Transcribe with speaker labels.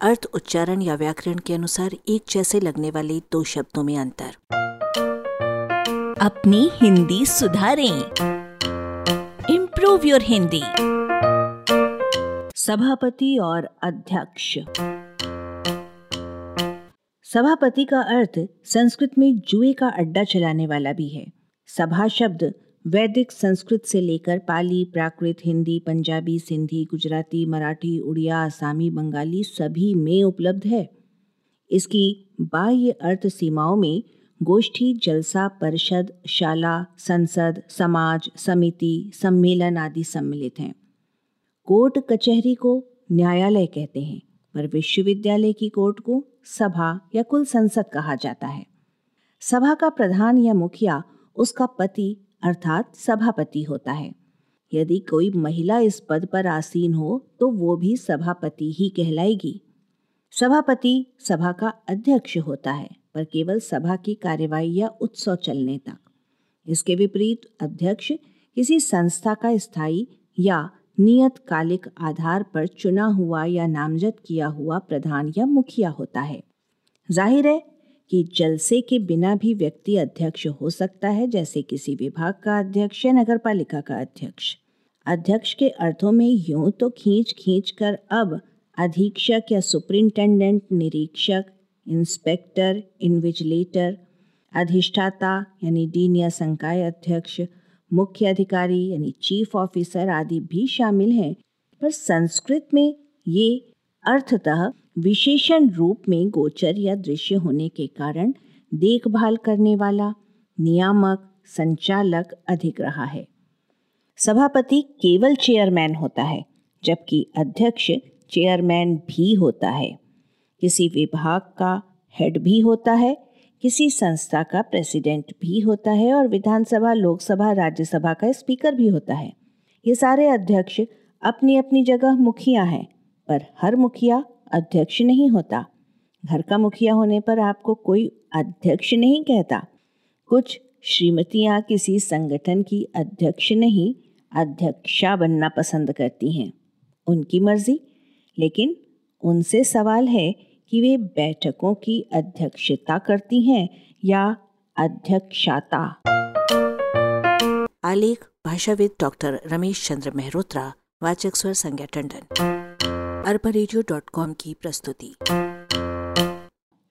Speaker 1: अर्थ उच्चारण या व्याकरण के अनुसार एक जैसे लगने वाले दो शब्दों में अंतर।
Speaker 2: अपनी हिंदी सुधारें। इम्प्रूव योर हिंदी
Speaker 1: सभापति और अध्यक्ष। सभापति का अर्थ संस्कृत में जुए का अड्डा चलाने वाला भी है। सभा शब्द वैदिक संस्कृत से लेकर पाली, प्राकृत, हिंदी, पंजाबी, सिंधी, गुजराती, मराठी, उड़िया, आसामी, बंगाली सभी में उपलब्ध है। इसकी बाह्य अर्थ सीमाओं में गोष्ठी, जलसा, परिषद, शाला, संसद, समाज, समिति, सम्मेलन आदि सम्मिलित हैं। कोर्ट कचहरी को न्यायालय कहते हैं, पर विश्वविद्यालय की कोर्ट को सभा या कुल संसद कहा जाता है। सभा का प्रधान या मुखिया, उसका पति अर्थात सभापति होता है। यदि कोई महिला इस पद पर आसीन हो तो वो भी सभापति ही कहलाएगी। सभापति सभा का अध्यक्ष होता है, पर केवल सभा की कार्यवाही या उत्सव चलने तक। इसके विपरीत अध्यक्ष किसी संस्था का स्थायी या नियत कालिक आधार पर चुना हुआ या नामजद किया हुआ प्रधान या मुखिया होता है। ज़ाहिर है कि जलसे के बिना भी व्यक्ति अध्यक्ष हो सकता है, जैसे किसी विभाग का अध्यक्ष या नगर पालिका का अध्यक्ष। अध्यक्ष के अर्थों में यूँ तो खींच खींच कर अब अधीक्षक या सुपरिंटेंडेंट, निरीक्षक, इंस्पेक्टर, इन्विजिलेटर, अधिष्ठाता यानी डीन या संकाय अध्यक्ष, मुख्य अधिकारी यानी चीफ ऑफिसर आदि भी शामिल हैं। पर संस्कृत में ये अर्थतः विशेषण रूप में गोचर या दृश्य होने के कारण देखभाल करने वाला, नियामक, संचालक अधिक रहा है। सभापति केवल चेयरमैन होता है, जबकि अध्यक्ष चेयरमैन भी होता है। किसी विभाग का हेड भी होता है, किसी संस्था का प्रेसिडेंट भी होता है और विधानसभा, लोकसभा, राज्यसभा का स्पीकर भी होता है। ये सारे अध्यक्ष अपनी अपनी जगह मुखिया हैं, पर हर मुखिया अध्यक्ष नहीं होता। घर का मुखिया होने पर आपको कोई अध्यक्ष नहीं कहता। कुछ श्रीमतियाँ किसी संगठन की अध्यक्ष नहीं, अध्यक्षा बनना पसंद करती हैं, उनकी मर्ज़ी। लेकिन उनसे सवाल है कि वे बैठकों की अध्यक्षता करती हैं या अध्यक्षता? आलेख, भाषाविद डॉक्टर रमेश चंद्र मेहरोत्रा, वाचक स्वर संज्ञा टंडन। अरबा की प्रस्तुति।